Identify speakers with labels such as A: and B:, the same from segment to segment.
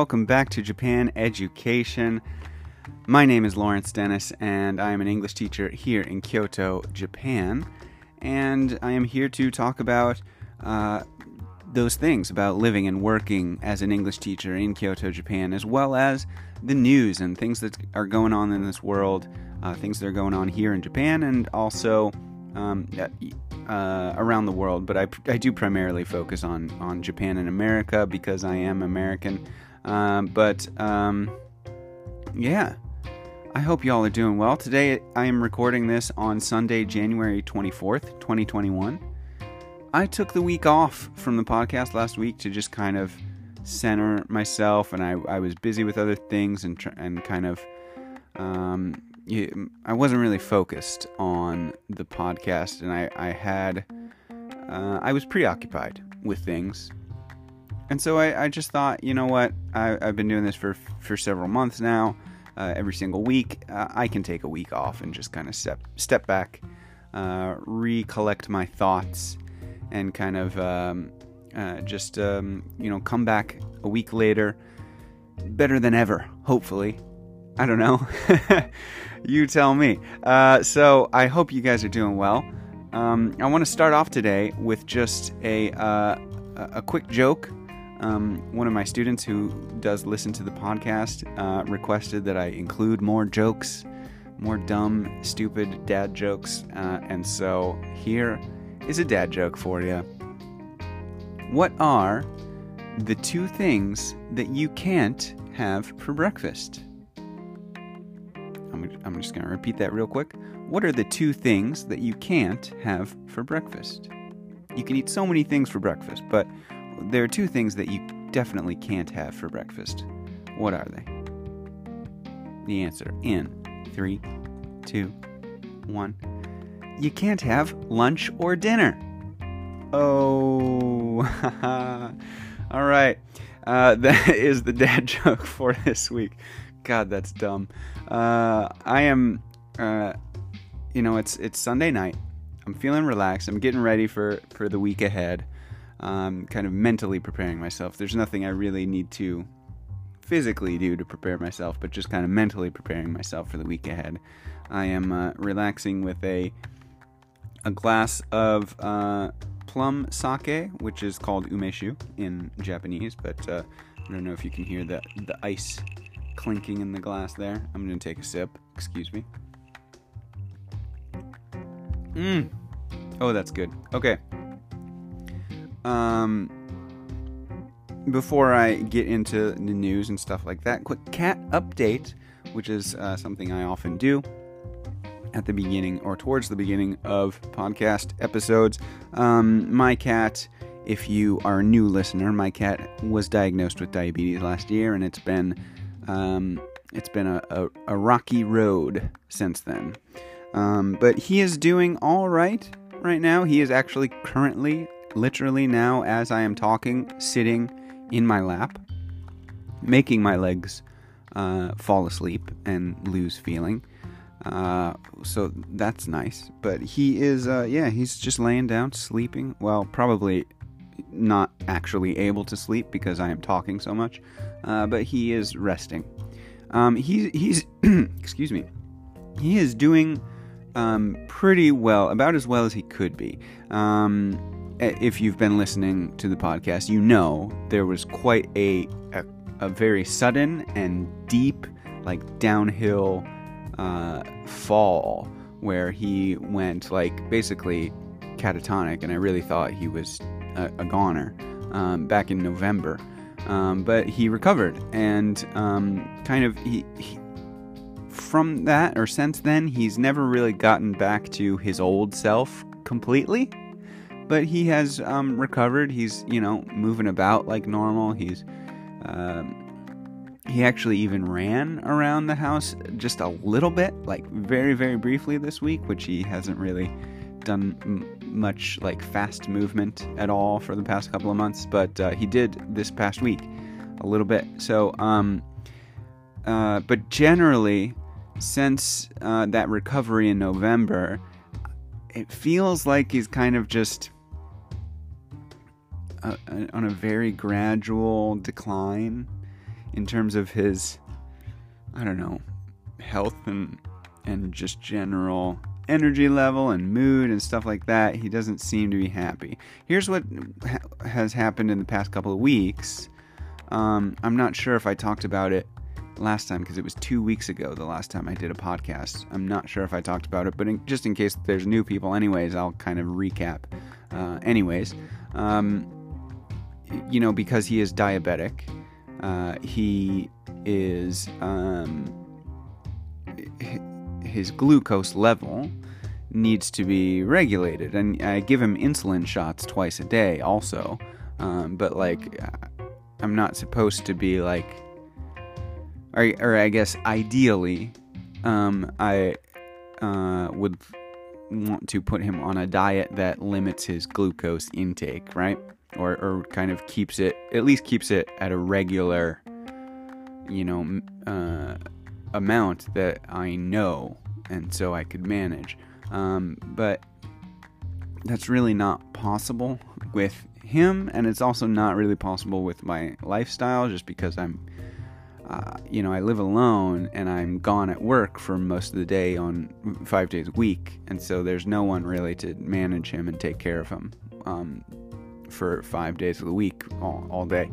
A: Welcome back to Japan Education. My name is Lawrence Dennis, and I am an English teacher here in Kyoto, Japan. And I am here to talk about uh, those things about living and working as an English teacher in Kyoto, Japan, as well as the news and things that are going on in this world, uh, things that are going on here in Japan, and also um, uh, around the world. But I, I do primarily focus on, on Japan and America because I am American. Um, but um, yeah, I hope y'all are doing well. Today I am recording this on Sunday, January 24th, 2021. I took the week off from the podcast last week to just kind of center myself, and I, I was busy with other things and and kind of um, I wasn't really focused on the podcast, and I I had uh, I was preoccupied with things, and so I, I just thought, you know what, I, I've been doing this for for several months now. Uh, every single week, uh, I can take a week off and just kind of step step back, uh, recollect my thoughts, and kind of um, uh, just um, you know come back a week later better than ever hopefully. I don't know. You tell me. Uh, so i hope you guys are doing well. Um, i want to start off today with just a, uh, a quick joke um, one of my students who does listen to the podcast uh, requested that i include more jokes more dumb stupid dad jokes uh, and so here is a dad joke for you. What are the two things that you can't have for breakfast? I'm, I'm just going to repeat that real quick. What are the two things that you can't have for breakfast? You can eat so many things for breakfast, but there are two things that you definitely can't have for breakfast. What are they? The answer in three, two, one you can't have lunch or dinner. Oh, all right. Uh, that is the dad joke for this week. God, that's dumb. Uh, I am, uh, you know, it's it's Sunday night. I'm feeling relaxed. I'm getting ready for for the week ahead. Um, kind of mentally preparing myself. There's nothing I really need to physically do to prepare myself, but just kind of mentally preparing myself for the week ahead. I am uh, relaxing with a a glass of uh, plum sake, which is called umeshu in Japanese, but uh, I don't know if you can hear the, the ice clinking in the glass there. I'm to take a sip. Excuse me. Mmm. Oh, that's good. Okay. Um, before I get into the news and stuff like that, quick cat update, which is uh, something I often do at the beginning or towards the beginning of podcast episodes. Um, my cat, if you are a new listener, my cat was diagnosed with diabetes last year, and it's been um, it's been a, a, a, rocky road since then. Um, but he is doing all right right now. He is actually currently, literally now, as I am talking, sitting in my lap, making my legs uh, fall asleep and lose feeling. Uh, so that's nice. But he is, uh, yeah, he's just laying down, sleeping. Well, probably not actually able to sleep because I am talking so much. Uh, but he is resting. Um, he, he's, excuse me, he is doing um, pretty well, about as well as he could be. Um, if you've been listening to the podcast, you know there was quite a, a, a very sudden and deep, like downhill uh, fall where he went like basically catatonic, and I really thought he was a, a goner um, back in November. Um, but he recovered and um, kind of he, he, from that or since then he's never really gotten back to his old self completely but he has um, recovered he's you know moving about like normal he's um, he actually even ran around the house just a little bit, like very, very briefly this week, which he hasn't really done m- much like fast movement at all for the past couple of months, but uh, he did this past week a little bit. So, um, uh, but generally, since uh, that recovery in November, it feels like he's kind of just a, on a very gradual decline in terms of his, I don't know, health and and just general energy level and mood and stuff like that. He doesn't seem to be happy. Here's what ha- has happened in the past couple of weeks. Um, I'm not sure if I talked about it last time because it was two weeks ago the last time I did a podcast. I'm not sure if I talked about it, but in, just in case there's new people, anyways, I'll kind of recap. Uh, anyways, um, you know, because he is diabetic, uh, he is um, his glucose level needs to be regulated, and I give him insulin shots twice a day, also. Um, but like, I'm not supposed to be like or, or I guess ideally, um, I uh, would want to put him on a diet that limits his glucose intake, right? Or, or kind of keeps it, at least keeps it at a regular, you know, uh, amount that I know and so I could manage. Um, but that's really not possible with him, and it's also not really possible with my lifestyle just because I'm uh, you know, I live alone and I'm gone at work for most of the day on five days a week, and so there's no one really to manage him and take care of him um, for five days of the week, all, all day.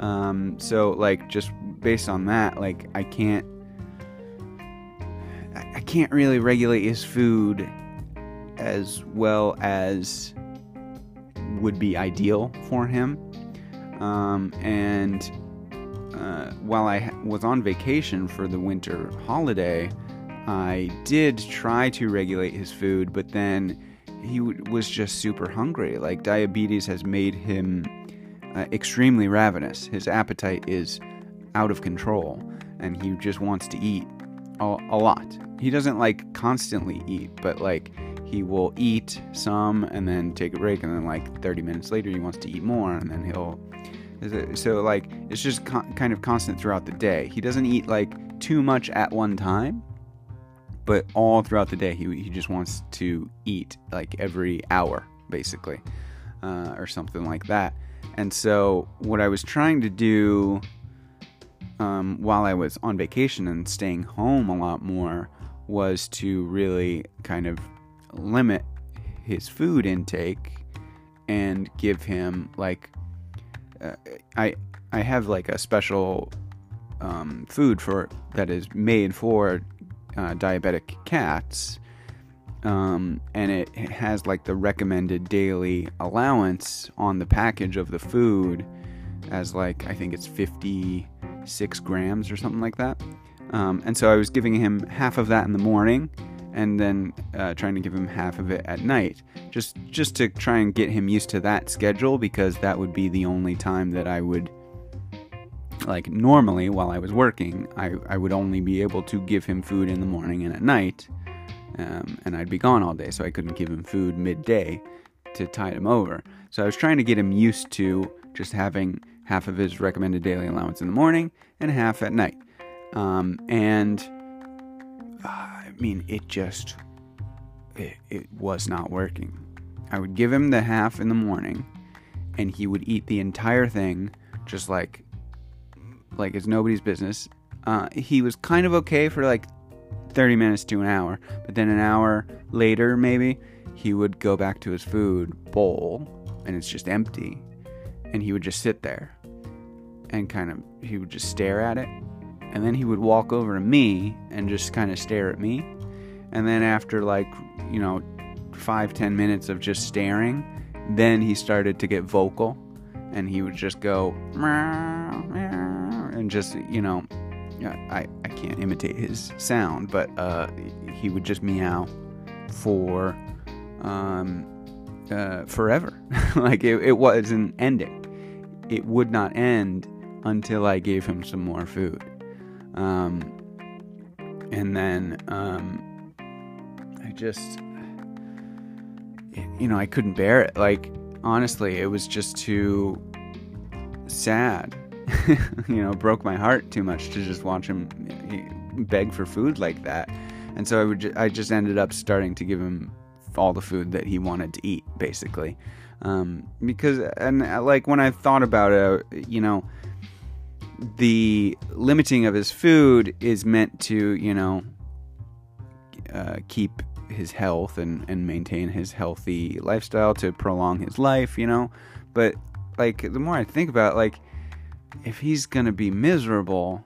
A: Um, so, like, just based on that, like, I can't, I can't really regulate his food as well as would be ideal for him. Um, and uh, while I was on vacation for the winter holiday, I did try to regulate his food, but then he w- was just super hungry. Like, diabetes has made him uh, extremely ravenous. His appetite is out of control, and he just wants to eat a, a lot. He doesn't like constantly eat, but like, he will eat some and then take a break, and then like 30 minutes later, he wants to eat more, and then he'll so like it's just kind of constant throughout the day. He doesn't eat like too much at one time, but all throughout the day he he just wants to eat like every hour basically, uh, or something like that. And so what I was trying to do um, while I was on vacation and staying home a lot more was to really kind of limit his food intake and give him like uh, I I have like a special um, food for that is made for uh, diabetic cats, um, and it, has like the recommended daily allowance on the package of the food as like I think it's 56 grams or something like that. Um, and so I was giving him half of that in the morning and then uh, trying to give him half of it at night, just just to try and get him used to that schedule because that would be the only time that I would like normally while I was working, I, I would only be able to give him food in the morning and at night, um, and I'd be gone all day, so I couldn't give him food midday to tide him over. So I was trying to get him used to just having half of his recommended daily allowance in the morning and half at night. Um, and I mean, it just it, it was not working. I would give him the half in the morning, and he would eat the entire thing, just like like it's nobody's business. Uh, he was kind of okay for like 30 minutes to an hour, but then an hour later, maybe he would go back to his food bowl, and it's just empty, and he would just sit there, and kind of he would just stare at it and then he would walk over to me and just kind of stare at me. And then after like, you know, five, ten minutes of just staring, then he started to get vocal and he would just go and just, you know, I, I can't imitate his sound, but uh, he would just meow for um, uh, forever. like it, it wasn't ending. It would not end until I gave him some more food. Um, and then um, I just, you know, I couldn't bear it. Like, honestly, it was just too sad. you know, broke my heart too much to just watch him beg for food like that. And so I would, ju- I just ended up starting to give him all the food that he wanted to eat, basically. Um, because and uh, like when I thought about it, you know, the limiting of his food is meant to, you know, uh, keep his health and, and maintain his healthy lifestyle to prolong his life, you know. But like the more I think about it, like if he's gonna be miserable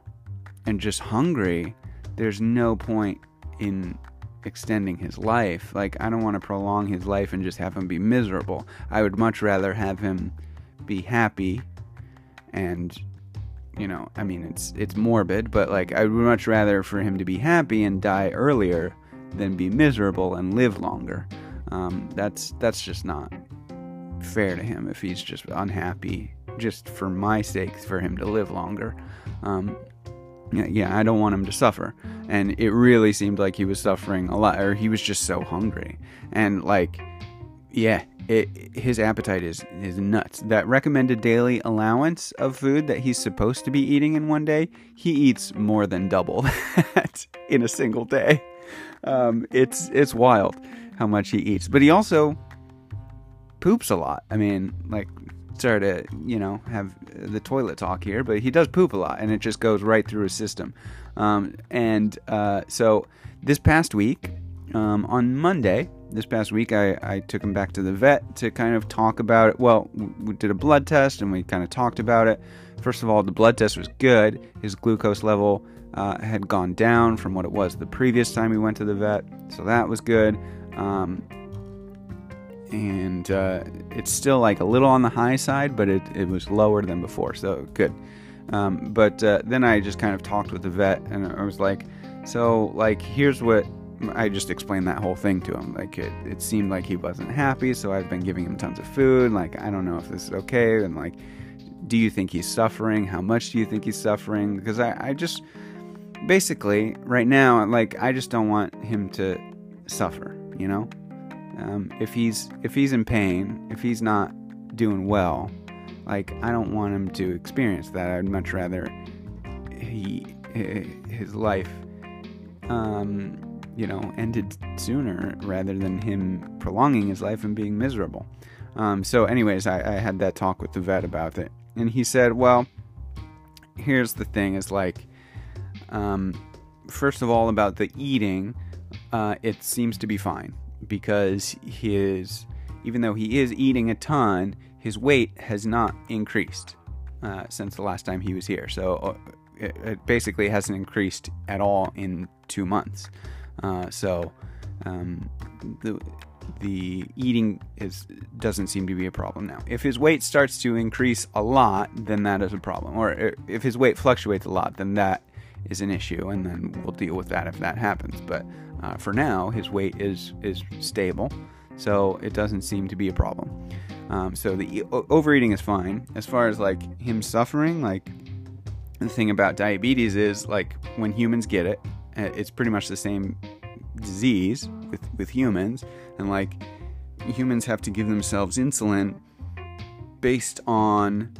A: and just hungry, there's no point in extending his life. Like I don't want to prolong his life and just have him be miserable. I would much rather have him be happy and you know, I mean it's it's morbid, but like I would much rather for him to be happy and die earlier than be miserable and live longer. Um, that's that's just not fair to him if he's just unhappy just for my sake for him to live longer. Um, yeah, I don't want him to suffer. And it really seemed like he was suffering a lot, or he was just so hungry. And like, yeah, it, his appetite is is nuts. That recommended daily allowance of food that he's supposed to be eating in one day, he eats more than double that in a single day. Um, it's it's wild how much he eats, but he also poops a lot. I mean, like, sorry to you know have the toilet talk here, but he does poop a lot, and it just goes right through his system. Um, and uh, so this past week, um, on Monday, this past week, I, I took him back to the vet to kind of talk about it. Well, we did a blood test and we kind of talked about it. First of all, the blood test was good. His glucose level uh, had gone down from what it was the previous time we went to the vet, so that was good. Um, and uh, it's still like a little on the high side, but it, it was lower than before, so good. Um, but uh, then I just kind of talked with the vet, and I was like, so like here's what I just explained that whole thing to him. Like it, it seemed like he wasn't happy, so I've been giving him tons of food. Like I don't know if this is okay, and like, do you think he's suffering? How much do you think he's suffering? Because I, I just basically right now, like I just don't want him to suffer. You know, um, if he's if he's in pain, if he's not doing well, like I don't want him to experience that. I'd much rather he his life um, you know, ended sooner rather than him prolonging his life and being miserable. Um, so, anyways, I, I, had that talk with the vet about it, and he said, "Well, here's the thing: is like, um, first of all, about the eating, uh, it seems to be fine because his, even though he is eating a ton, his weight has not increased uh, since the last time he was here. So." Uh, it, it basically hasn't increased at all in two months. Uh, so um, the the eating is doesn't seem to be a problem now. If his weight starts to increase a lot, then that is a problem. Or if his weight fluctuates a lot, then that is an issue, and then we'll deal with that if that happens. But uh, for now, his weight is is stable, so it doesn't seem to be a problem. Um, so the overeating is fine. As far as like him suffering, like the thing about diabetes is like when humans get it, uh, it's pretty much the same disease with, with humans. And like humans have to give themselves insulin based on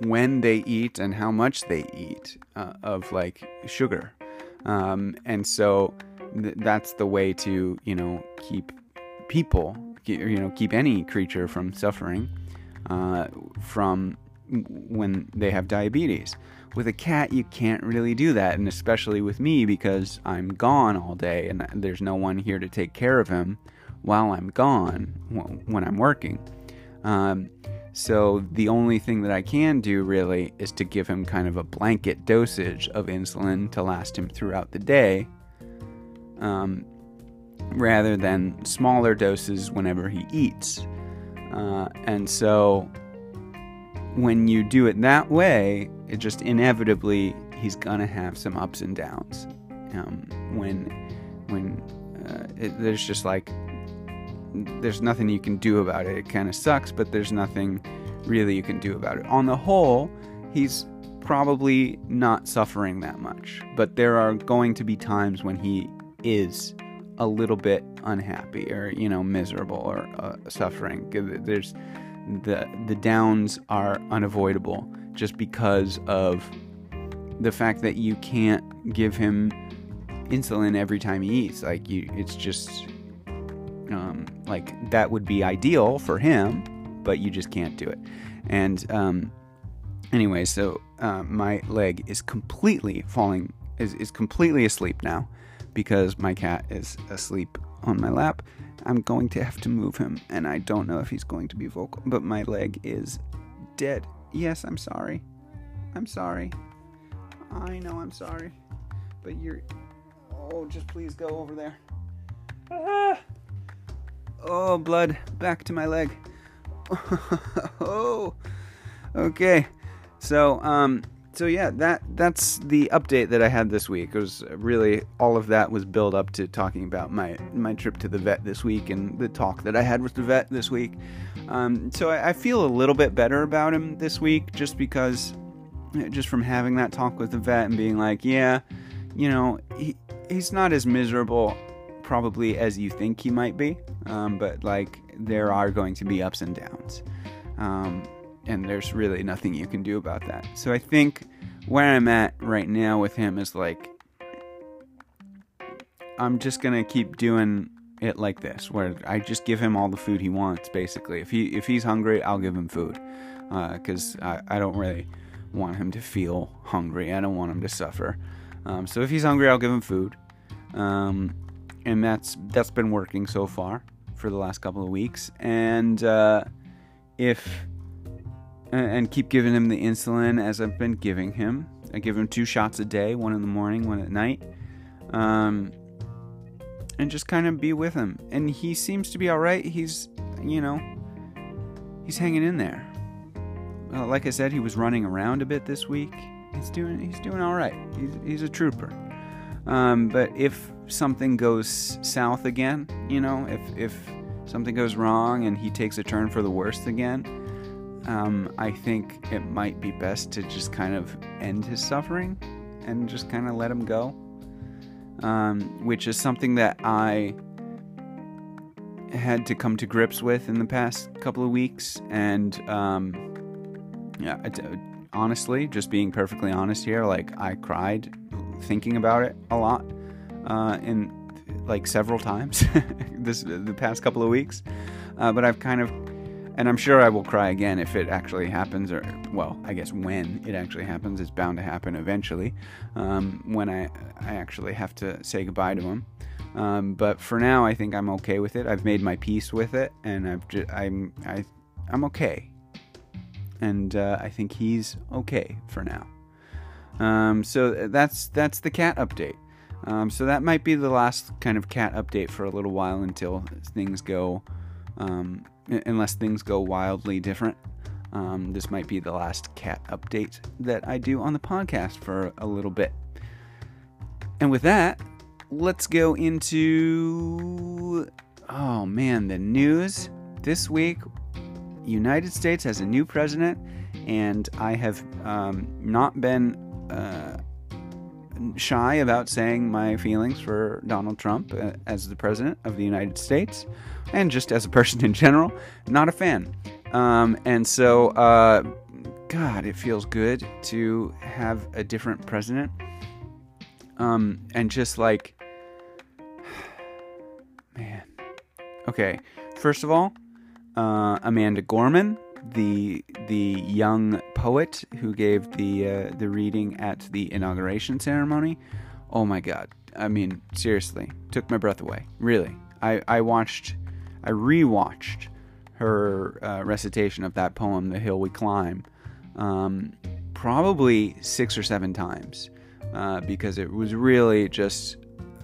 A: when they eat and how much they eat uh, of like sugar. Um, and so th- that's the way to, you know, keep people, you know, keep any creature from suffering uh, from when they have diabetes. With a cat, you can't really do that, and especially with me because I'm gone all day and there's no one here to take care of him while I'm gone when I'm working. Um, so the only thing that I can do really is to give him kind of a blanket dosage of insulin to last him throughout the day, um, rather than smaller doses whenever he eats. Uh, and so when you do it that way, it just inevitably he's gonna have some ups and downs. Um, when when uh, it, there's just like there's nothing you can do about it. It kind of sucks, but there's nothing really you can do about it. On the whole, he's probably not suffering that much, but there are going to be times when he is a little bit unhappy or you know miserable or uh, suffering. There's the the downs are unavoidable just because of the fact that you can't give him insulin every time he eats. Like you, it's just um, like that would be ideal for him, but you just can't do it. And um, anyway, so uh, my leg is completely falling, is, is completely asleep now because my cat is asleep on my lap. I'm going to have to move him, and I don't know if he's going to be vocal, but my leg is dead. Yes, I'm sorry. I'm sorry. I know I'm sorry. But you're. Oh, just please go over there. Ah! Oh, blood. Back to my leg. oh. Okay. So, um, so yeah, that that's the update that I had this week. It was really all of that was built up to talking about my my trip to the vet this week and the talk that I had with the vet this week. Um, so I, I feel a little bit better about him this week, just because, just from having that talk with the vet and being like, yeah, you know, he he's not as miserable probably as you think he might be, um, but like there are going to be ups and downs. Um, and there's really nothing you can do about that. So I think where I'm at right now with him is like I'm just gonna keep doing it like this, where I just give him all the food he wants. Basically, if he if he's hungry, I'll give him food, because uh, I I don't really want him to feel hungry. I don't want him to suffer. Um, so if he's hungry, I'll give him food, um, and that's that's been working so far for the last couple of weeks. And uh, if and keep giving him the insulin as I've been giving him. I give him two shots a day, one in the morning, one at night. Um, and just kind of be with him. And he seems to be all right. He's, you know, he's hanging in there. Uh, like I said, he was running around a bit this week. He's doing, he's doing all right. He's, he's a trooper. Um, but if something goes south again, you know, if if something goes wrong and he takes a turn for the worst again, um, I think it might be best to just kind of end his suffering and just kind of let him go. Um, which is something that I had to come to grips with in the past couple of weeks. And um, yeah, honestly, just being perfectly honest here, like I cried thinking about it a lot uh, in like several times this the past couple of weeks. Uh, but I've kind of and I'm sure I will cry again if it actually happens, or well, I guess when it actually happens, it's bound to happen eventually. Um, when I I actually have to say goodbye to him. Um, but for now, I think I'm okay with it. I've made my peace with it, and I've just, I'm I I'm okay, and uh, I think he's okay for now. Um, so that's that's the cat update. Um, so that might be the last kind of cat update for a little while until things go um, unless things go wildly different. Um, this might be the last cat update that I do on the podcast for a little bit. And with that, let's go into oh man, the news this week. United States has a new president, and I have um, not been uh, shy about saying my feelings for Donald Trump uh, as the president of the United States and just as a person in general, not a fan. Um, and so, uh, God, it feels good to have a different president. Um, and just like, man. Okay, first of all, uh, Amanda Gorman, the the young poet who gave the uh, the reading at the inauguration ceremony. Oh my God! I mean, seriously, took my breath away. Really, I I watched I rewatched her uh, recitation of that poem, "The Hill We Climb," um, probably six or seven times uh, because it was really just.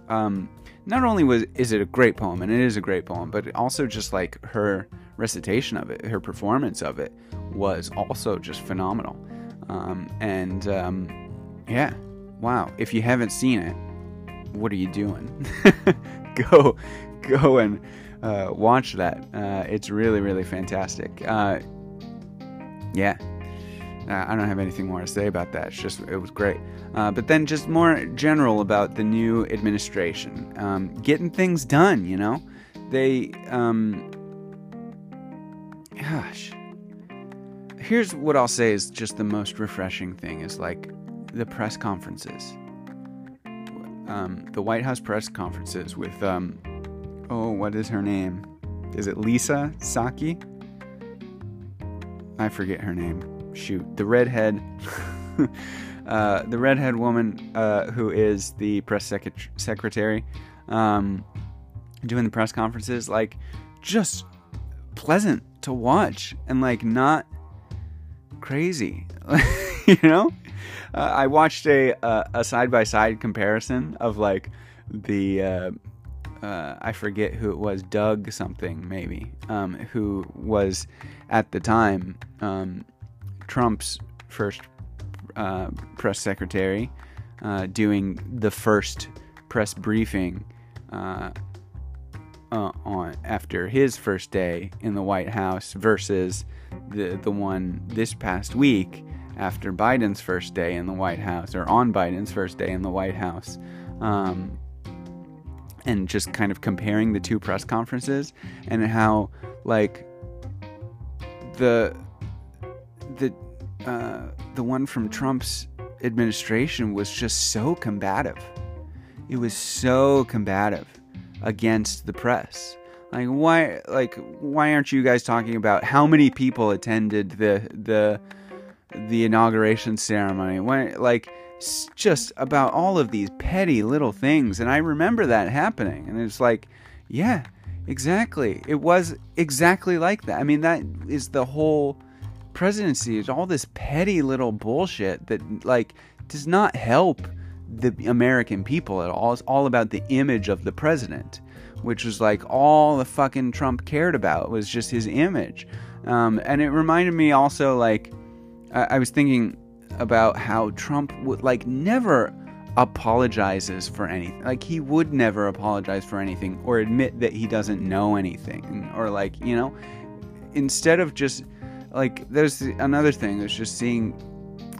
A: Um, not only was is it a great poem, and it is a great poem, but also just like her recitation of it, her performance of it was also just phenomenal. Um, and um, yeah, wow! If you haven't seen it, what are you doing? go, go and uh, watch that. Uh, it's really, really fantastic. Uh, yeah, I don't have anything more to say about that. It's just it was great. Uh, but then just more general about the new administration, um, getting things done. You know, they. Um, gosh, here's what I'll say is just the most refreshing thing is like the press conferences. Um, the White House press conferences with um, oh, what is her name? Is it Lisa Psaki? I forget her name. Shoot, the redhead. uh, the redhead woman uh, who is the press sec- secretary, um, doing the press conferences, like just pleasant to watch and like not crazy, you know. Uh, I watched a a side by side comparison of like the uh, uh, I forget who it was, Doug something maybe, um, who was at the time um, Trump's first uh, press secretary, uh, doing the first press briefing uh, on after his first day in the White House versus the the one this past week after Biden's first day in the White House or on Biden's first day in the White House. Um, and just kind of comparing the two press conferences and how like the the uh, the one from Trump's administration was just so combative. It was so combative against the press. Like why like why aren't you guys talking about how many people attended the the the inauguration ceremony? When like just about all of these petty little things. And I remember that happening. And it's like, yeah, exactly. It was exactly like that. I mean, that is the whole presidency is all this petty little bullshit that, like, does not help the American people at all. It's all about the image of the president, which was like all the fucking Trump cared about was just his image. Um, and it reminded me also, like, I, I was thinking about how Trump would like never apologizes for anything. Like he would never apologize for anything or admit that he doesn't know anything or like, you know, instead of just like there's another thing there's just seeing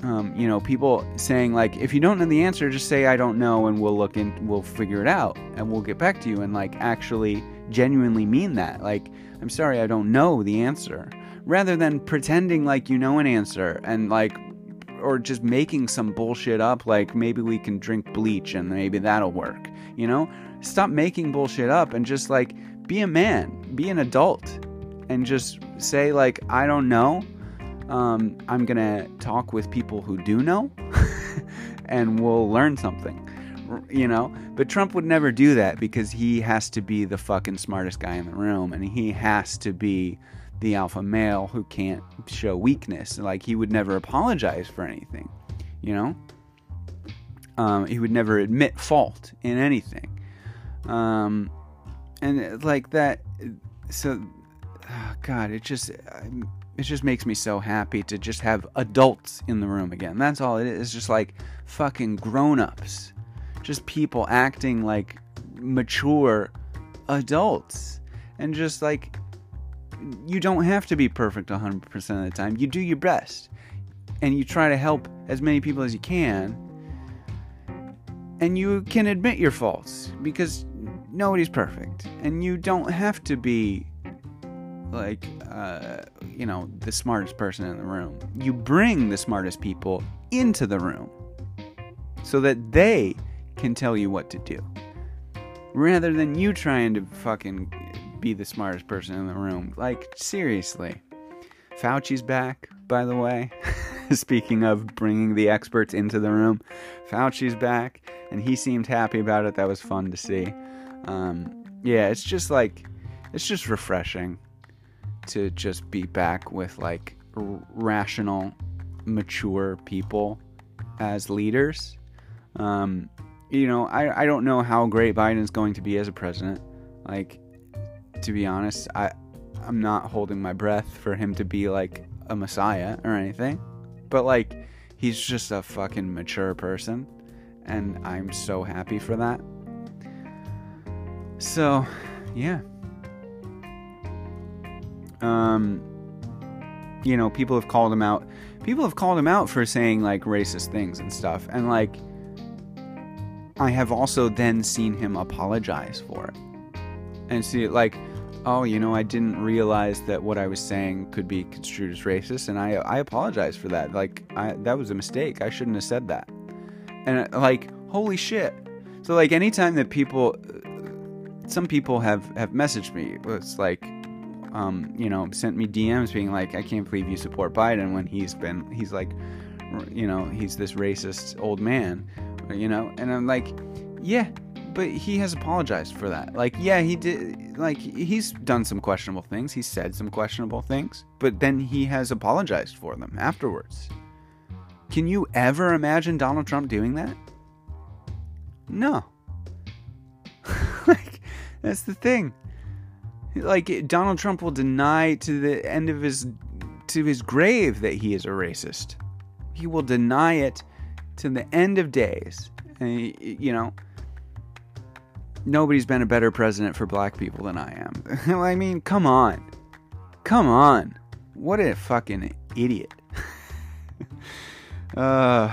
A: um, you know, people saying like, if you don't know the answer, just say I don't know, and we'll look and we'll figure it out, and we'll get back to you, and like actually genuinely mean that. Like, I'm sorry, I don't know the answer, rather than pretending like you know an answer and like or just making some bullshit up like maybe we can drink bleach and maybe that'll work you know stop making bullshit up and just like be a man be an adult and just say like i don't know um, i'm gonna talk with people who do know and we'll learn something you know but trump would never do that because he has to be the fucking smartest guy in the room and he has to be the alpha male who can't show weakness. Like he would never apologize for anything, you know. Um, he would never admit fault in anything, um, and like that. So, oh God, it just it just makes me so happy to just have adults in the room again. That's all it is. It's just like fucking grown-ups, just people acting like mature adults, and just like you don't have to be perfect 100% of the time. You do your best and you try to help as many people as you can. And you can admit your faults because nobody's perfect. And you don't have to be like, uh, you know, the smartest person in the room. You bring the smartest people into the room so that they can tell you what to do rather than you trying to fucking be the smartest person in the room. Like, seriously. Fauci's back, by the way. Speaking of bringing the experts into the room, Fauci's back, and he seemed happy about it. That was fun to see. Um, yeah, it's just like, it's just refreshing to just be back with like r- rational, mature people as leaders. Um, you know, I, I don't know how great Biden's going to be as a president. Like, to be honest. I I'm not holding my breath for him to be like a messiah or anything. But like he's just a fucking mature person and I'm so happy for that. So, yeah. Um you know, people have called him out. People have called him out for saying like racist things and stuff. And like I have also then seen him apologize for it. And see like oh, you know, I didn't realize that what I was saying could be construed as racist, and I I apologize for that. Like, I, that was a mistake. I shouldn't have said that. And uh, like, holy shit. So like, anytime that people, some people have have messaged me, it's like, um, you know, sent me DMs being like, "I can't believe you support Biden when he's been he's like, you know, he's this racist old man, you know." And I'm like, "Yeah, but he has apologized for that. Like, yeah, he did. Like, he's done some questionable things. He said some questionable things, but then he has apologized for them afterwards. Can you ever imagine Donald Trump doing that? No. like, that's the thing. Like, Donald Trump will deny to the end of his to his grave that he is a racist. He will deny it to the end of days. And, you know nobody's been a better president for black people than I am. I mean, come on. Come on. What a fucking idiot. uh,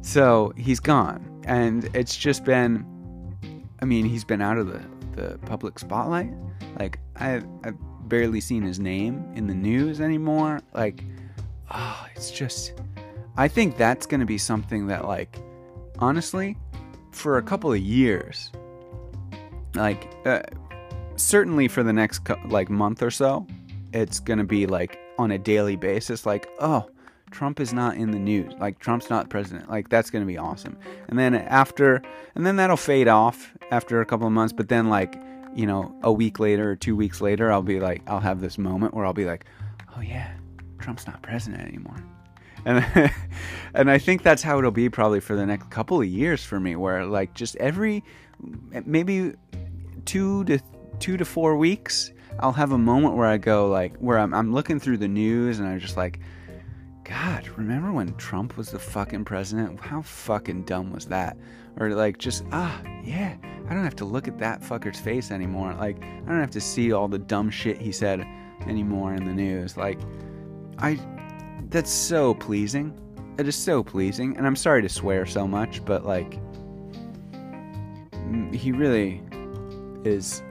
A: so he's gone. And it's just been, I mean, he's been out of the, the public spotlight. Like, I've, I've barely seen his name in the news anymore. Like, oh, it's just, I think that's going to be something that, like, honestly, for a couple of years. Like, uh, certainly for the next co- like month or so, it's gonna be like on a daily basis. Like, oh, Trump is not in the news. Like, Trump's not president. Like, that's gonna be awesome. And then after, and then that'll fade off after a couple of months. But then, like, you know, a week later or two weeks later, I'll be like, I'll have this moment where I'll be like, oh yeah, Trump's not president anymore and and I think that's how it'll be probably for the next couple of years for me, where like just every maybe two to two to four weeks, I'll have a moment where I go like where I'm I'm looking through the news and I'm just like, God, remember when Trump was the fucking president? How fucking dumb was that? Or like just ah yeah, I don't have to look at that fucker's face anymore. Like I don't have to see all the dumb shit he said anymore in the news. Like I that's so pleasing. It is so pleasing, and I'm sorry to swear so much, but like, he really is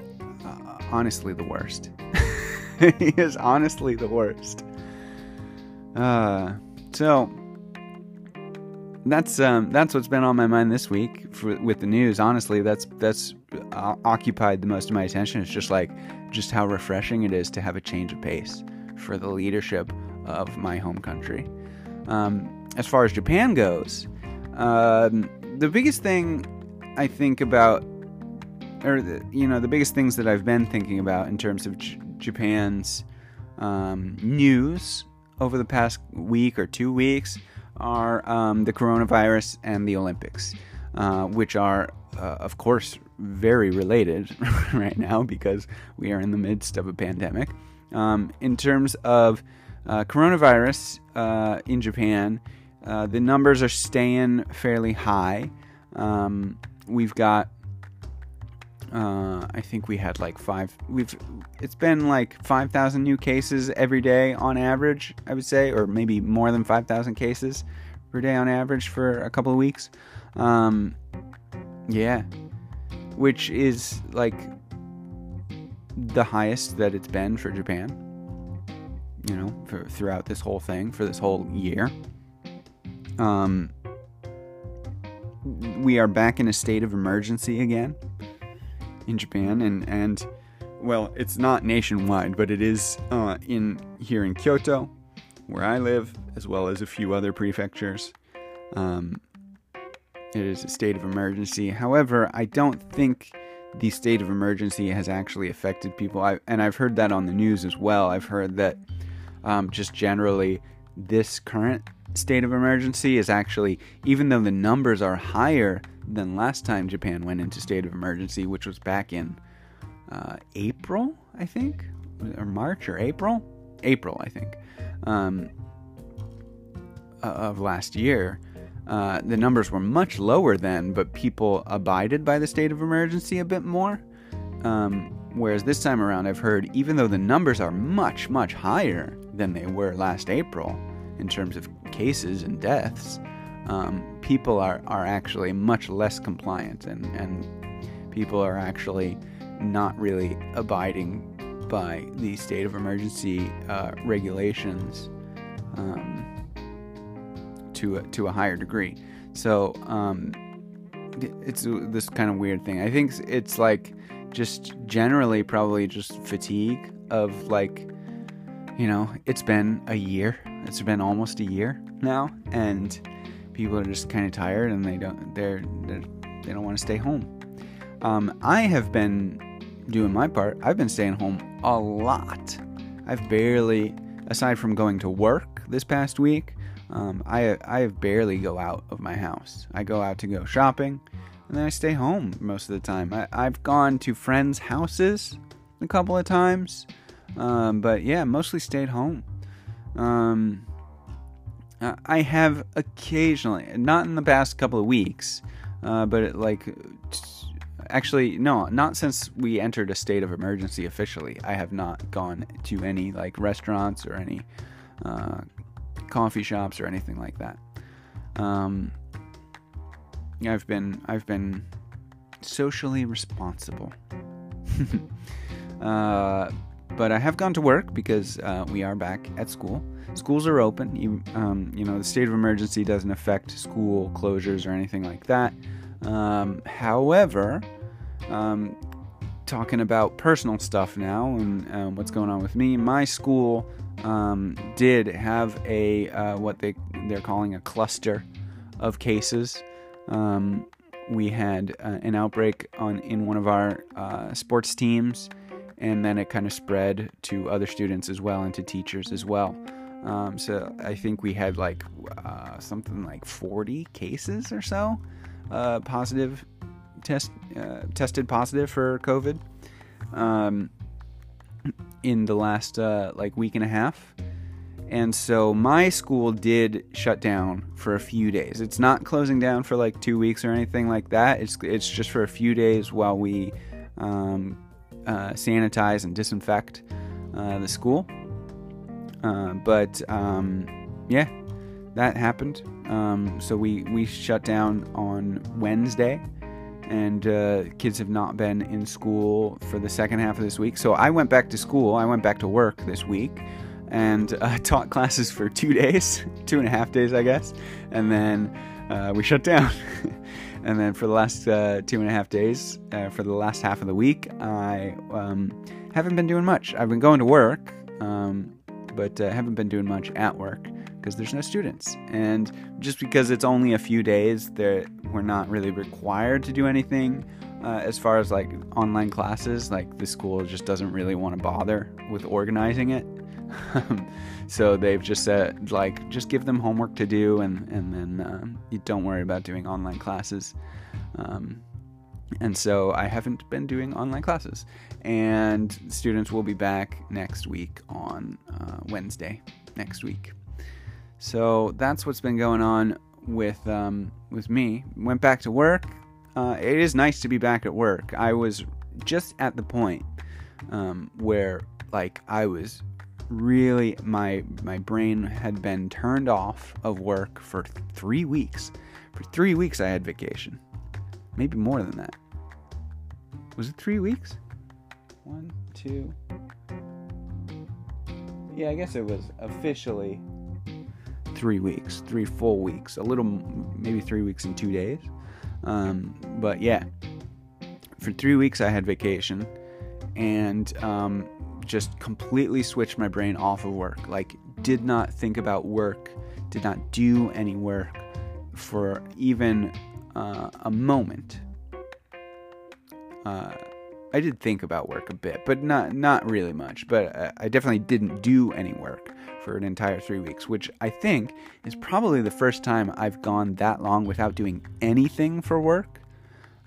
A: uh, honestly the worst. he is honestly the worst. Uh, so that's um, that's what's been on my mind this week for, with the news. Honestly, that's that's uh, occupied the most of my attention. It's just like just how refreshing it is to have a change of pace for the leadership of my home country. Um, as far as Japan goes, um, the biggest thing I think about, or the, you know, the biggest things that I've been thinking about in terms of J- Japan's um, news over the past week or two weeks are um, the coronavirus and the Olympics, uh, which are, uh, of course, very related right now because we are in the midst of a pandemic. Um, in terms of uh, coronavirus uh, in Japan, uh, the numbers are staying fairly high. Um, we've got, uh, I think we had like five. We've it's been like five thousand new cases every day on average. I would say, or maybe more than five thousand cases per day on average for a couple of weeks. Um, yeah, which is like the highest that it's been for Japan you know, for, throughout this whole thing, for this whole year. Um, we are back in a state of emergency again in Japan, and and well, it's not nationwide, but it is uh, in here in Kyoto, where I live, as well as a few other prefectures. Um, it is a state of emergency. However, I don't think the state of emergency has actually affected people. I, and I've heard that on the news as well. I've heard that um, just generally, this current state of emergency is actually, even though the numbers are higher than last time Japan went into state of emergency, which was back in uh, April, I think, or March or April, April, I think, um, of last year. Uh, the numbers were much lower then, but people abided by the state of emergency a bit more. Um, whereas this time around, I've heard even though the numbers are much, much higher, than they were last April in terms of cases and deaths, um, people are, are actually much less compliant and, and people are actually not really abiding by the state of emergency uh, regulations um, to, a, to a higher degree. So um, it's this kind of weird thing. I think it's like just generally probably just fatigue of like, you know, it's been a year. It's been almost a year now, and people are just kind of tired and they don't they're, they're they don't want to stay home. Um, I have been doing my part. I've been staying home a lot. I've barely, aside from going to work this past week, um, I I have barely go out of my house. I go out to go shopping, and then I stay home most of the time. I, I've gone to friends' houses a couple of times, um, but yeah, mostly stayed home. Um, I have occasionally, not in the past couple of weeks, uh, but like, actually, no, not since we entered a state of emergency officially. I have not gone to any like restaurants or any uh, coffee shops or anything like that. Um, I've been I've been socially responsible. uh, but I have gone to work because uh, we are back at school. Schools are open. You, um, you know, the state of emergency doesn't affect school closures or anything like that. Um, however, um, talking about personal stuff now and uh, what's going on with me, my school um, did have a uh, what they they're calling a cluster of cases. Um, we had uh, an outbreak on in one of our uh, sports teams, and then it kind of spread to other students as well and to teachers as well. Um, so I think we had like uh, something like 40 cases or so uh, positive test uh, tested positive for COVID. Um, in the last uh, like week and a half. And so my school did shut down for a few days. It's not closing down for like two weeks or anything like that. It's it's just for a few days while we um, uh, sanitize and disinfect uh, the school. Uh, but um, yeah, that happened. Um, so we we shut down on Wednesday and uh, kids have not been in school for the second half of this week. So I went back to school. I went back to work this week and uh, taught classes for two days, two and a half days, I guess. And then uh, we shut down. and then for the last uh, two and a half days, uh, for the last half of the week, I um, haven't been doing much. I've been going to work, um, but uh, haven't been doing much at work because there's no students. And just because it's only a few days, that we're not really required to do anything uh, as far as like online classes. Like the school just doesn't really want to bother with organizing it. so they've just said like just give them homework to do and and then uh, you don't worry about doing online classes. Um, and so I haven't been doing online classes. And students will be back next week on uh, Wednesday next week. So that's what's been going on with um, with me. Went back to work. Uh, it is nice to be back at work. I was just at the point um, where like I was really my my brain had been turned off of work for three weeks. For three weeks, I had vacation. Maybe more than that. Was it three weeks? One, two. Yeah, I guess it was officially three weeks, three full weeks, a little, maybe three weeks and two days. Um, but yeah, for three weeks I had vacation and um, just completely switched my brain off of work. Like, did not think about work, did not do any work for even uh, a moment. Uh, I did think about work a bit, but not not really much. But I definitely didn't do any work for an entire three weeks, which I think is probably the first time I've gone that long without doing anything for work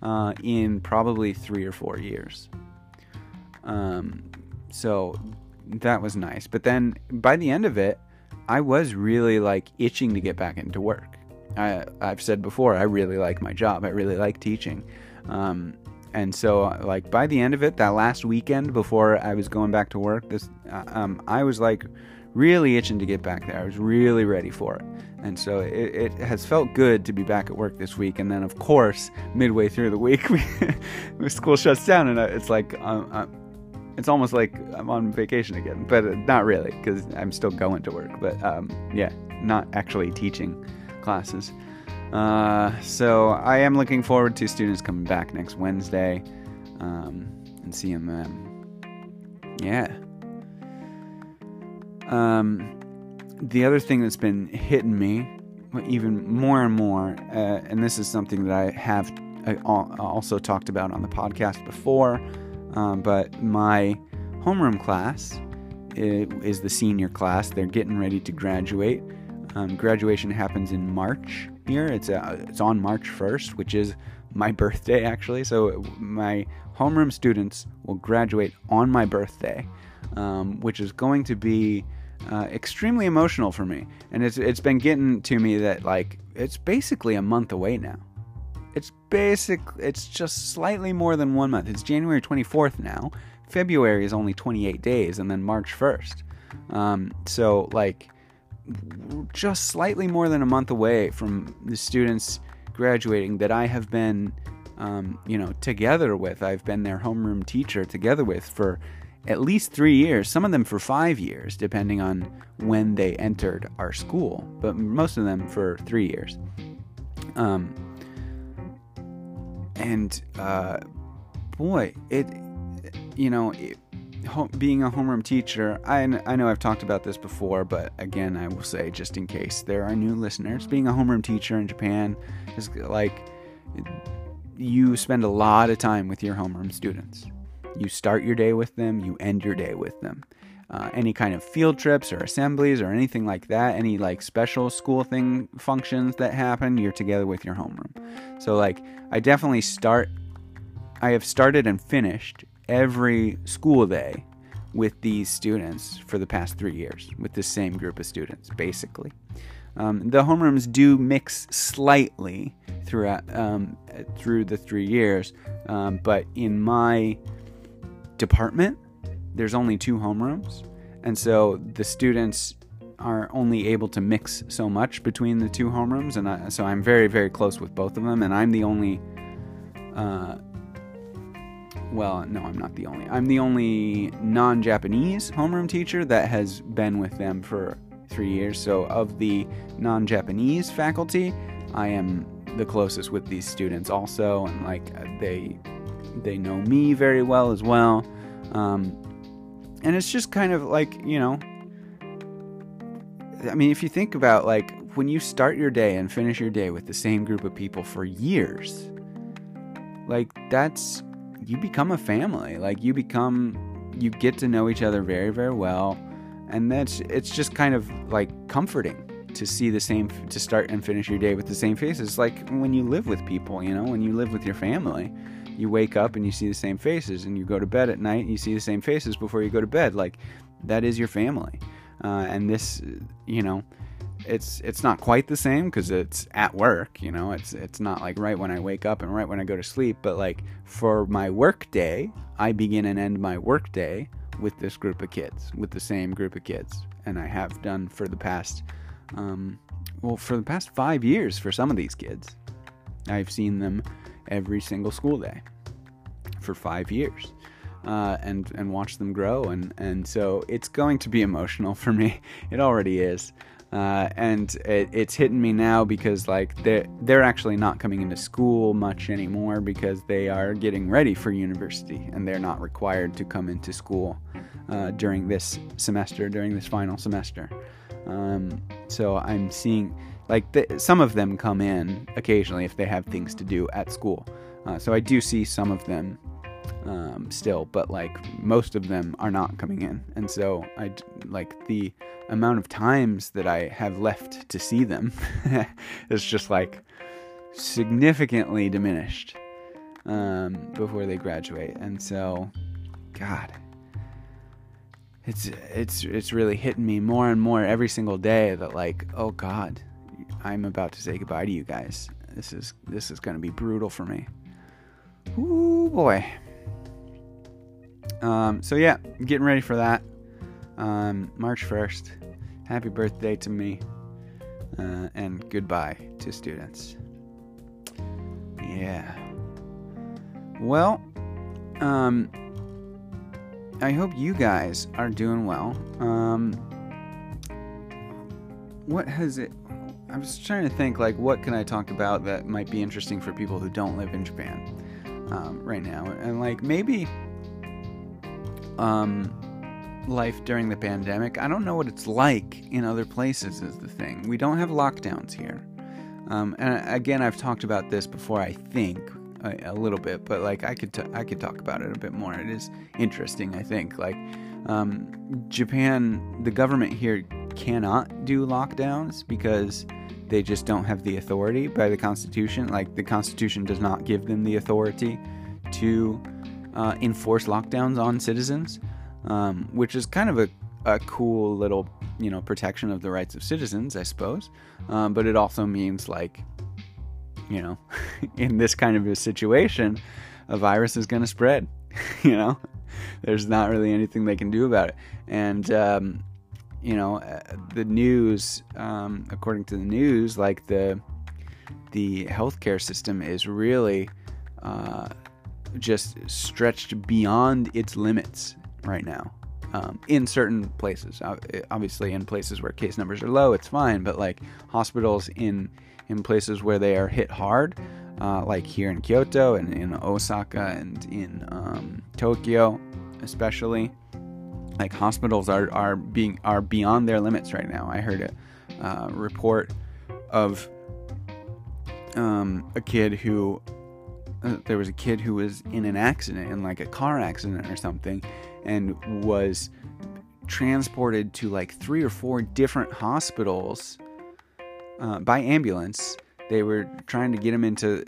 A: uh, in probably three or four years. Um, so that was nice. But then by the end of it, I was really like itching to get back into work. I, I've said before, I really like my job. I really like teaching. Um, and so like by the end of it that last weekend before i was going back to work this uh, um, i was like really itching to get back there. I was really ready for it. And so it, it, has felt good to be back at work this week. And then, of course, midway through the week, we, school shuts down, and it's like, uh, uh, it's almost like I'm on vacation again, but not really because I'm still going to work. But um, yeah, not actually teaching classes. Uh, so I am looking forward to students coming back next Wednesday. Um, and seeing them. Yeah. Um, the other thing that's been hitting me even more and more, uh, and this is something that I have also talked about on the podcast before, um, but my homeroom class is the senior class. They're getting ready to graduate. Um, graduation happens in March here. It's uh, it's on March 1st, which is my birthday actually. So my homeroom students will graduate on my birthday, um, which is going to be uh, extremely emotional for me. And it's it's been getting to me that like it's basically a month away now. It's basic. It's just slightly more than one month. It's January 24th now. February is only 28 days, and then March 1st. Um, so like just slightly more than a month away from the students graduating that I have been, um, you know, together with. I've been their homeroom teacher together with for at least three years, some of them for five years, depending on when they entered our school, but most of them for three years. Um, and uh, boy, it, you know, it, being a homeroom teacher, I, I know I've talked about this before, but again, I will say just in case there are new listeners, being a homeroom teacher in Japan is like you spend a lot of time with your homeroom students. You start your day with them, you end your day with them. Uh, any kind of field trips or assemblies or anything like that, any like special school thing functions that happen, you're together with your homeroom. So, like, I definitely start, I have started and finished every school day with these students for the past three years, with the same group of students, basically. Um, the homerooms do mix slightly throughout um, through the three years, um, but in my department, there's only two homerooms, and so the students are only able to mix so much between the two homerooms, and I, so I'm very very close with both of them, and I'm the only. Uh, well, no, I'm not the only. I'm the only non-Japanese homeroom teacher that has been with them for three years. So of the non-Japanese faculty, I am the closest with these students also, and like they they know me very well as well. Um, and it's just kind of like, you know, I mean, if you think about like when you start your day and finish your day with the same group of people for years, like that's, you become a family. Like you become, you get to know each other very, very well. And that's, it's just kind of like comforting to see the same, to start and finish your day with the same faces. Like when you live with people, you know, when you live with your family you wake up and you see the same faces, and you go to bed at night and you see the same faces before you go to bed. Like that is your family, uh, and this, you know, it's it's not quite the same because it's at work. You know, it's it's not like right when I wake up and right when I go to sleep. But like for my work day, I begin and end my work day with this group of kids, with the same group of kids, and I have done for the past, um, well, for the past five years for some of these kids. I've seen them every single school day for five years. Uh, and and watch them grow and and so it's going to be emotional for me. It already is, uh, and it, it's hitting me now because like they they're actually not coming into school much anymore because they are getting ready for university and they're not required to come into school uh, during this semester during this final semester. Um, so I'm seeing like the, some of them come in occasionally if they have things to do at school. Uh, so I do see some of them um, still, but like most of them are not coming in, and so I like the amount of times that I have left to see them is just like significantly diminished um, before they graduate, and so God, it's it's it's really hitting me more and more every single day that like oh God, I'm about to say goodbye to you guys. This is this is going to be brutal for me. Ooh boy. Um, so yeah, getting ready for that. Um, March 1st. Happy birthday to me. Uh, and goodbye to students. Yeah. Well, um, I hope you guys are doing well. Um, what has it I was trying to think like what can I talk about that might be interesting for people who don't live in Japan um, right now, and like maybe um, life during the pandemic. I don't know what it's like in other places, is the thing. We don't have lockdowns here. Um, and again, I've talked about this before, I think, a, a little bit, but like I could, t- I could talk about it a bit more. It is interesting, I think. Like, um, Japan, the government here cannot do lockdowns because they just don't have the authority by the Constitution. Like, the Constitution does not give them the authority to uh, enforce lockdowns on citizens um, which is kind of a, a cool little you know protection of the rights of citizens, I suppose. Um, but it also means like you know, in this kind of a situation, a virus is going to spread. you know, there's not really anything they can do about it, and um, you know, uh, the news, um, according to the news, like the the healthcare system is really uh, just stretched beyond its limits right now um, in certain places. Obviously, in places where case numbers are low, it's fine. But like hospitals in in places where they are hit hard, uh, like here in Kyoto and in Osaka and in um, Tokyo, especially, like hospitals are are being are beyond their limits right now. I heard a uh, report of um, a kid who uh, there was a kid who was in an accident, in like a car accident or something, and was transported to like three or four different hospitals uh, by ambulance. They were trying to get him into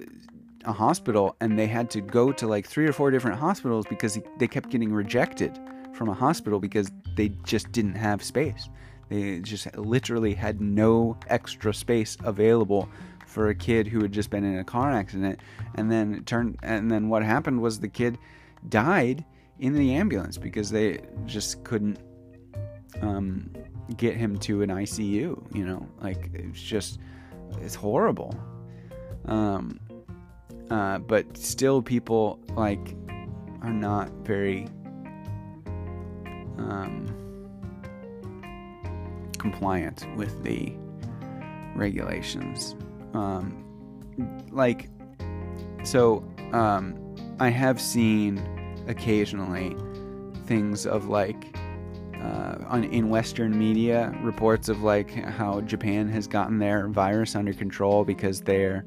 A: a hospital, and they had to go to like three or four different hospitals because they kept getting rejected from a hospital because they just didn't have space. They just literally had no extra space available for a kid who had just been in a car accident and then it turned and then what happened was the kid died in the ambulance because they just couldn't um, get him to an ICU. You know, like it's just it's horrible. Um, uh, but still, people like are not very um, compliant with the regulations. Um, like, so um, I have seen occasionally things of like uh, on in Western media reports of like how Japan has gotten their virus under control because they're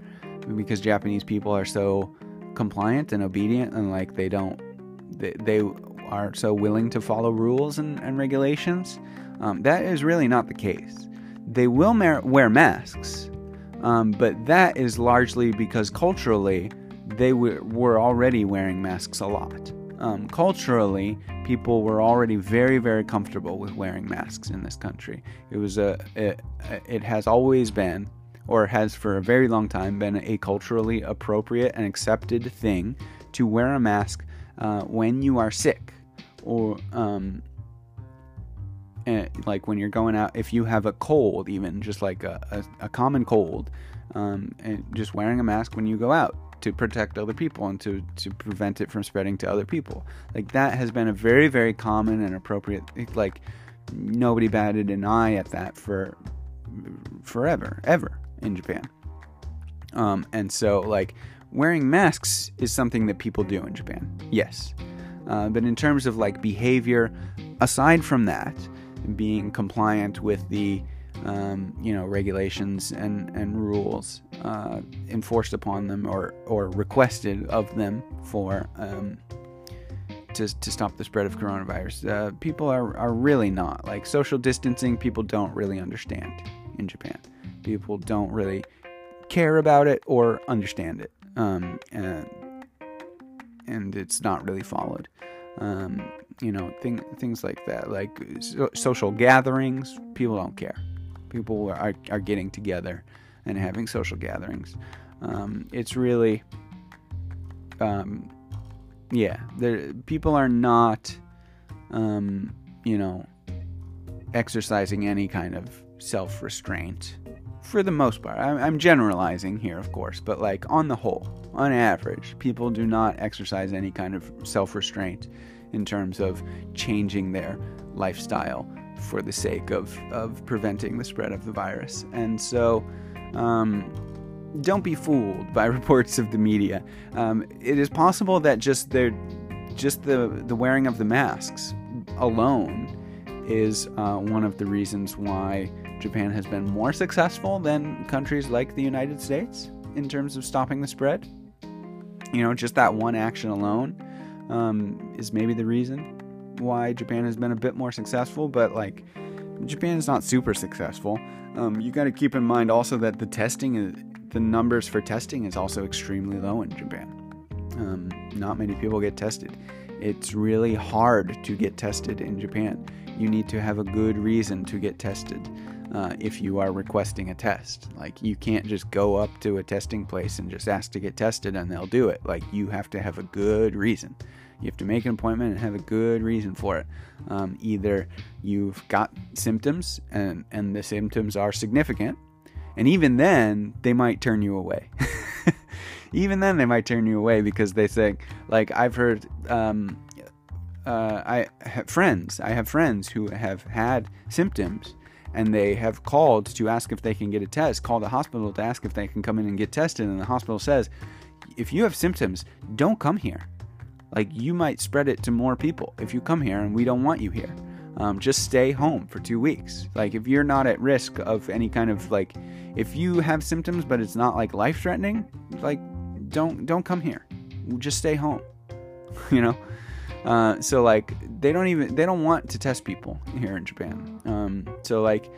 A: because Japanese people are so compliant and obedient and like they don't they, they are so willing to follow rules and, and regulations. Um, that is really not the case. They will wear masks, um, but that is largely because culturally they w- were already wearing masks a lot um, culturally, people were already very, very comfortable with wearing masks in this country. It was a, it, it has always been, or has for a very long time been, a culturally appropriate and accepted thing to wear a mask uh, when you are sick, or um, eh, like when you're going out. If you have a cold, even just like a, a, a common cold, um, and just wearing a mask when you go out to protect other people and to, to prevent it from spreading to other people. Like that has been a very, very common and appropriate like nobody batted an eye at that for forever, ever in Japan. Um, and so like wearing masks is something that people do in Japan. Yes. Uh, but in terms of like behavior, aside from that, being compliant with the um, you know regulations and and rules uh, enforced upon them or or requested of them for um, to, to stop the spread of coronavirus. Uh, people are, are really not like social distancing. People don't really understand in Japan. People don't really care about it or understand it, um, and and it's not really followed. Um, you know, thing, things like that, like so, social gatherings. People don't care people are, are getting together and having social gatherings. Um, it's really, um, yeah, people are not, um, you know, exercising any kind of self restraint for the most part. I'm, generalizing here, of course, but like on the whole, on average, people do not exercise any kind of self restraint in terms of changing their lifestyle for the sake of, of preventing the spread of the virus. And so, um, don't be fooled by reports of the media. Um, it is possible that just they're just the the wearing of the masks alone is uh, one of the reasons why Japan has been more successful than countries like the United States in terms of stopping the spread. You know, just that one action alone um, is maybe the reason why Japan has been a bit more successful, but like Japan is not super successful. Um, you got to keep in mind also that the testing is, the numbers for testing is also extremely low in Japan. Um, not many people get tested. It's really hard to get tested in Japan. You need to have a good reason to get tested uh, if you are requesting a test. Like, you can't just go up to a testing place and just ask to get tested and they'll do it. Like, you have to have a good reason. You have to make an appointment and have a good reason for it. Um, either you've got symptoms and, and the symptoms are significant, and even then, they might turn you away. even then, they might turn you away because they think, like, I've heard, um, uh, I have friends, I have friends who have had symptoms and they have called to ask if they can get a test, called the hospital to ask if they can come in and get tested, and the hospital says, if you have symptoms, don't come here. Like, you might spread it to more people if you come here, and we don't want you here. Um, just stay home for two weeks. Like, if you're not at risk of any kind of like, if you have symptoms but it's not like life threatening, like, don't don't come here. Just stay home. you know. Uh, so like they don't even they don't want to test people here in Japan. Um, so like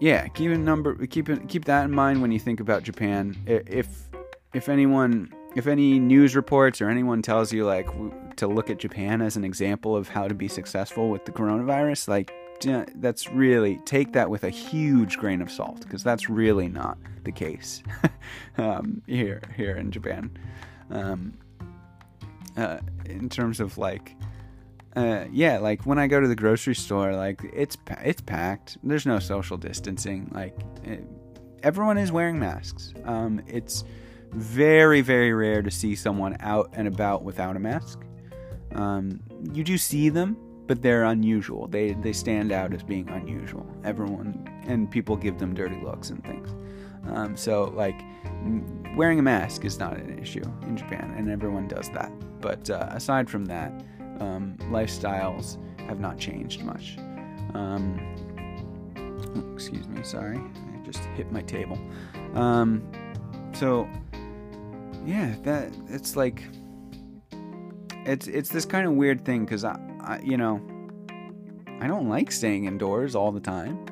A: yeah, keep a number keep keep that in mind when you think about Japan. If if anyone if any news reports or anyone tells you like to look at Japan as an example of how to be successful with the coronavirus, like that's really take that with a huge grain of salt because that's really not the case um, here here in Japan. Um, uh, in terms of like uh, yeah, like when I go to the grocery store, like it's it's packed. There's no social distancing. Like it, everyone is wearing masks. Um, it's very very rare to see someone out and about without a mask. Um, you do see them, but they're unusual. They they stand out as being unusual. Everyone and people give them dirty looks and things. Um, so like wearing a mask is not an issue in Japan, and everyone does that. But uh, aside from that, um, lifestyles have not changed much. Um, excuse me, sorry, I just hit my table. Um, so yeah, that it's like it's it's this kind of weird thing because I, I you know I don't like staying indoors all the time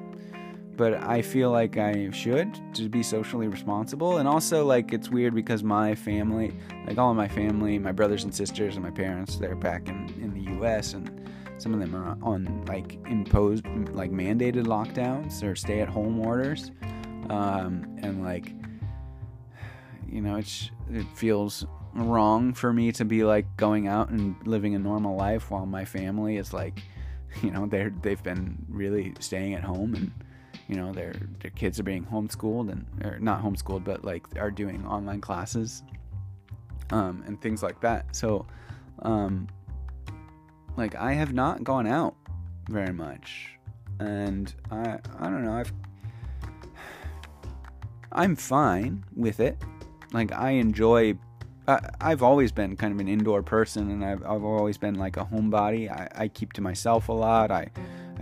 A: but I feel like I should to be socially responsible. And also, like, it's weird because my family, like all of my family, my brothers and sisters and my parents, they're back in, in the US, and some of them are on like imposed, like mandated lockdowns or stay at home orders. Um, and like, you know, it's, it feels wrong for me to be like going out and living a normal life while my family is like, you know, they're, they've been really staying at home and, you know their their kids are being homeschooled and or not homeschooled but like are doing online classes um, and things like that. So um, like i have not gone out very much. And i i don't know i've i'm fine with it. Like i enjoy I, I've always been kind of an indoor person and I've, I've always been like a homebody. I, I keep to myself a lot. I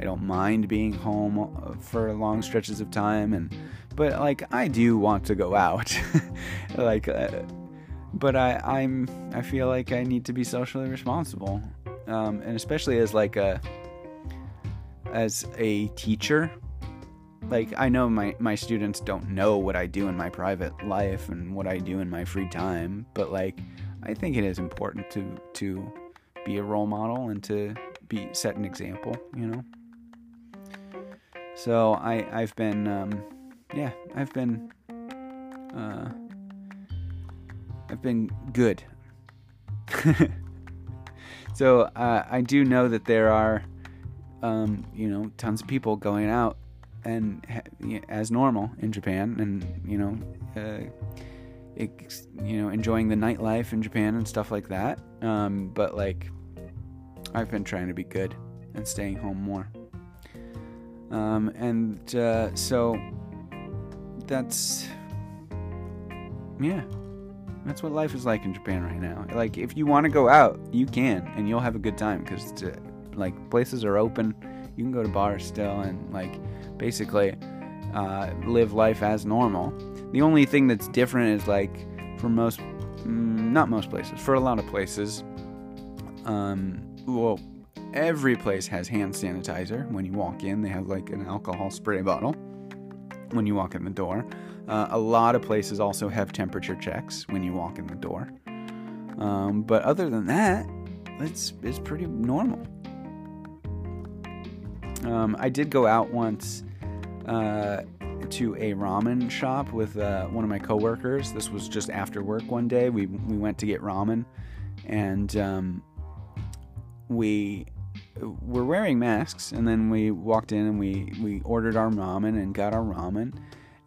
A: I don't mind being home uh, for long stretches of time, and but like I do want to go out, like, uh, but I I'm I feel like I need to be socially responsible, um, and especially as like a as a teacher. Like I know my my students don't know what I do in my private life and what I do in my free time, but like I think it is important to to be a role model and to be set an example, you know. So I I've been um, yeah I've been uh, I've been good. so uh, I do know that there are um, you know tons of people going out and as normal in Japan and you know uh, you know enjoying the nightlife in Japan and stuff like that. Um, but like I've been trying to be good and staying home more. Um, and uh, so that's, yeah, That's what life is like in Japan right now. Like, if you want to go out, you can, and you'll have a good time because, like, places are open. You can go to bars still and, like, basically uh, live life as normal. The only thing that's different is, like, for most, mm, not most places, for a lot of places, um, well, every place has hand sanitizer. When you walk in, they have, like, an alcohol spray bottle when you walk in the door. Uh, a lot of places also have temperature checks when you walk in the door. Um, but other than that, it's it's pretty normal. Um, I did go out once uh, to a ramen shop with uh, one of my coworkers. This was just after work one day. We we went to get ramen, and um, we were wearing masks. And then we walked in and we we ordered our ramen and got our ramen.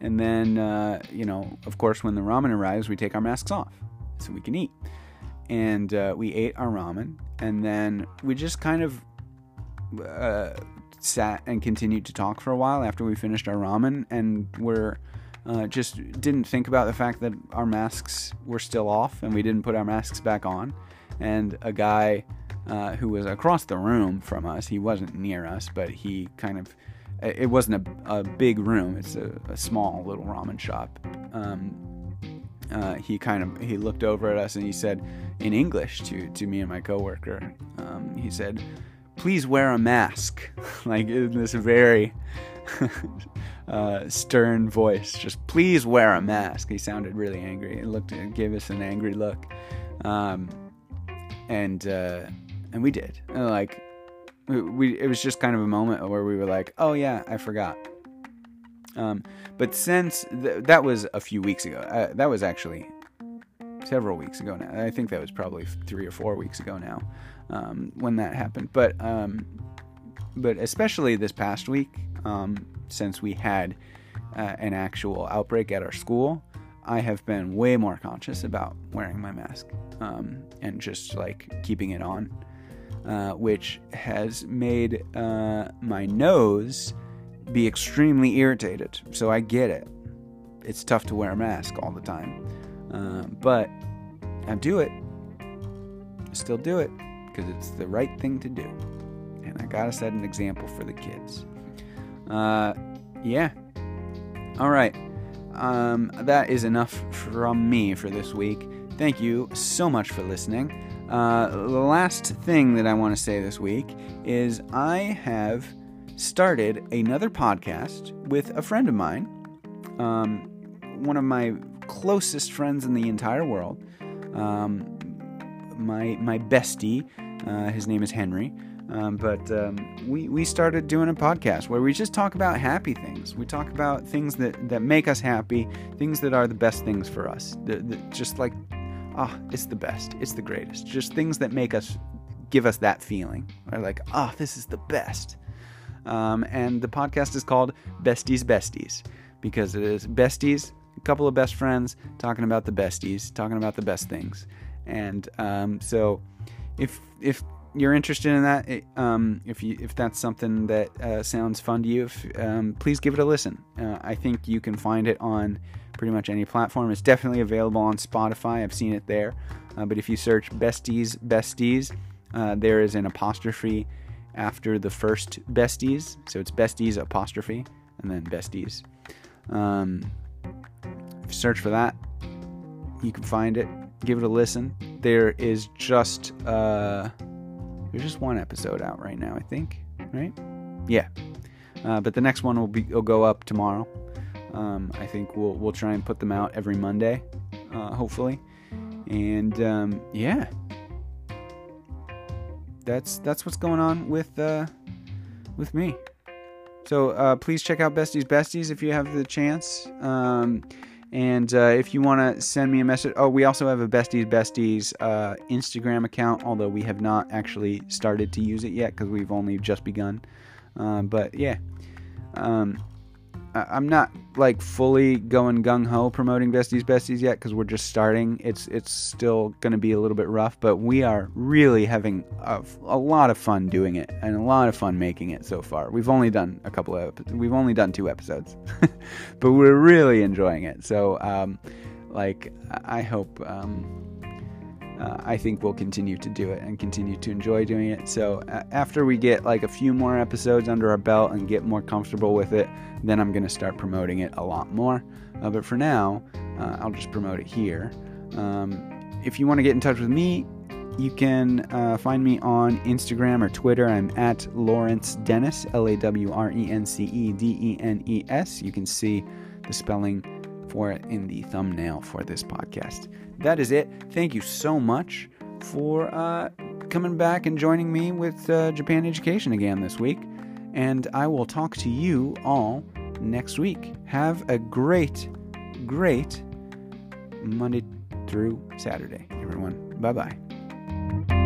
A: And then, uh, you know, of course, when the ramen arrives, we take our masks off so we can eat. And uh, we ate our ramen, and then we just kind of uh, sat and continued to talk for a while after we finished our ramen, and we're uh, just didn't think about the fact that our masks were still off, and we didn't put our masks back on. And a guy uh, who was across the room from us, he wasn't near us, but he kind of it wasn't a, a big room. It's a, a, small little ramen shop. Um, uh, he kind of he looked over at us and he said in English to to me and my coworker. Um, he said, "Please wear a mask," like in this very uh, stern voice. Just please wear a mask. He sounded really angry. He looked and gave us an angry look, um, and uh, and we did. And like we it was just kind of a moment where we were like, oh yeah, I forgot. Um, but since th- that was a few weeks ago, uh, that was actually several weeks ago now. I think that was probably three or four weeks ago now um, when that happened. But um, but especially this past week, um, since we had uh, an actual outbreak at our school, I have been way more conscious about wearing my mask um, and just like keeping it on uh, which has made uh, my nose be extremely irritated. So I get it. It's tough to wear a mask all the time. Uh, but I do it. I still do it because it's the right thing to do. And I gotta set an example for the kids. Uh, yeah. All right. Um, that is enough from me for this week. Thank you so much for listening. Uh, the last thing that I want to say this week is I have started another podcast with a friend of mine, um, one of my closest friends in the entire world, um, my my bestie. Uh, his name is Henry. Um, but um, we, we started doing a podcast where we just talk about happy things. We talk about things that, that make us happy, things that are the best things for us. The, the, just like oh, it's the best, it's the greatest. Just things that make us give us that feeling. We're like, oh, this is the best. Um, and the podcast is called Besties Besties because it is besties, a couple of best friends talking about the besties, talking about the best things. And um, so, if if you're interested in that, it, um, if you if that's something that uh, sounds fun to you, if, um, please give it a listen. Uh, I think you can find it on pretty much any platform. It's definitely available on Spotify. I've seen it there. Uh, but if you search Besties Besties, uh, there is an apostrophe after the first Besties, so it's Besties apostrophe and then Besties. Um, search for that, you can find it. Give it a listen. There is just uh, there's just one episode out right now, I think. Right? Yeah. Uh, but the next one will be will go up tomorrow. Um, I think we'll we'll try and put them out every Monday, uh, hopefully. And um, yeah, that's that's what's going on with uh, with me. So uh, please check out Besties Besties if you have the chance. Um, and uh, if you want to send me a message, oh, we also have a Besties Besties uh, Instagram account, although we have not actually started to use it yet because we've only just begun. Uh, but yeah, um, I'm not like fully going gung ho promoting besties besties yet because we're just starting. It's it's still going to be a little bit rough, but we are really having a, a, lot of fun doing it and a lot of fun making it so far. We've only done a couple of we've only done two episodes, but we're really enjoying it. So um, like I hope. Um, uh, I think we'll continue to do it and continue to enjoy doing it. So uh, after we get like a few more episodes under our belt and get more comfortable with it, then I'm going to start promoting it a lot more. Uh, but for now, uh, I'll just promote it here. Um, if you want to get in touch with me, you can uh, find me on Instagram or Twitter. I'm at Lawrence Denes, L A W R E N C E D E N E S. You can see the spelling for it in the thumbnail for this podcast. That is it. Thank you so much for uh, coming back and joining me with uh, Japan Education again this week. And I will talk to you all next week. Have a great, great Monday through Saturday, everyone. Bye bye.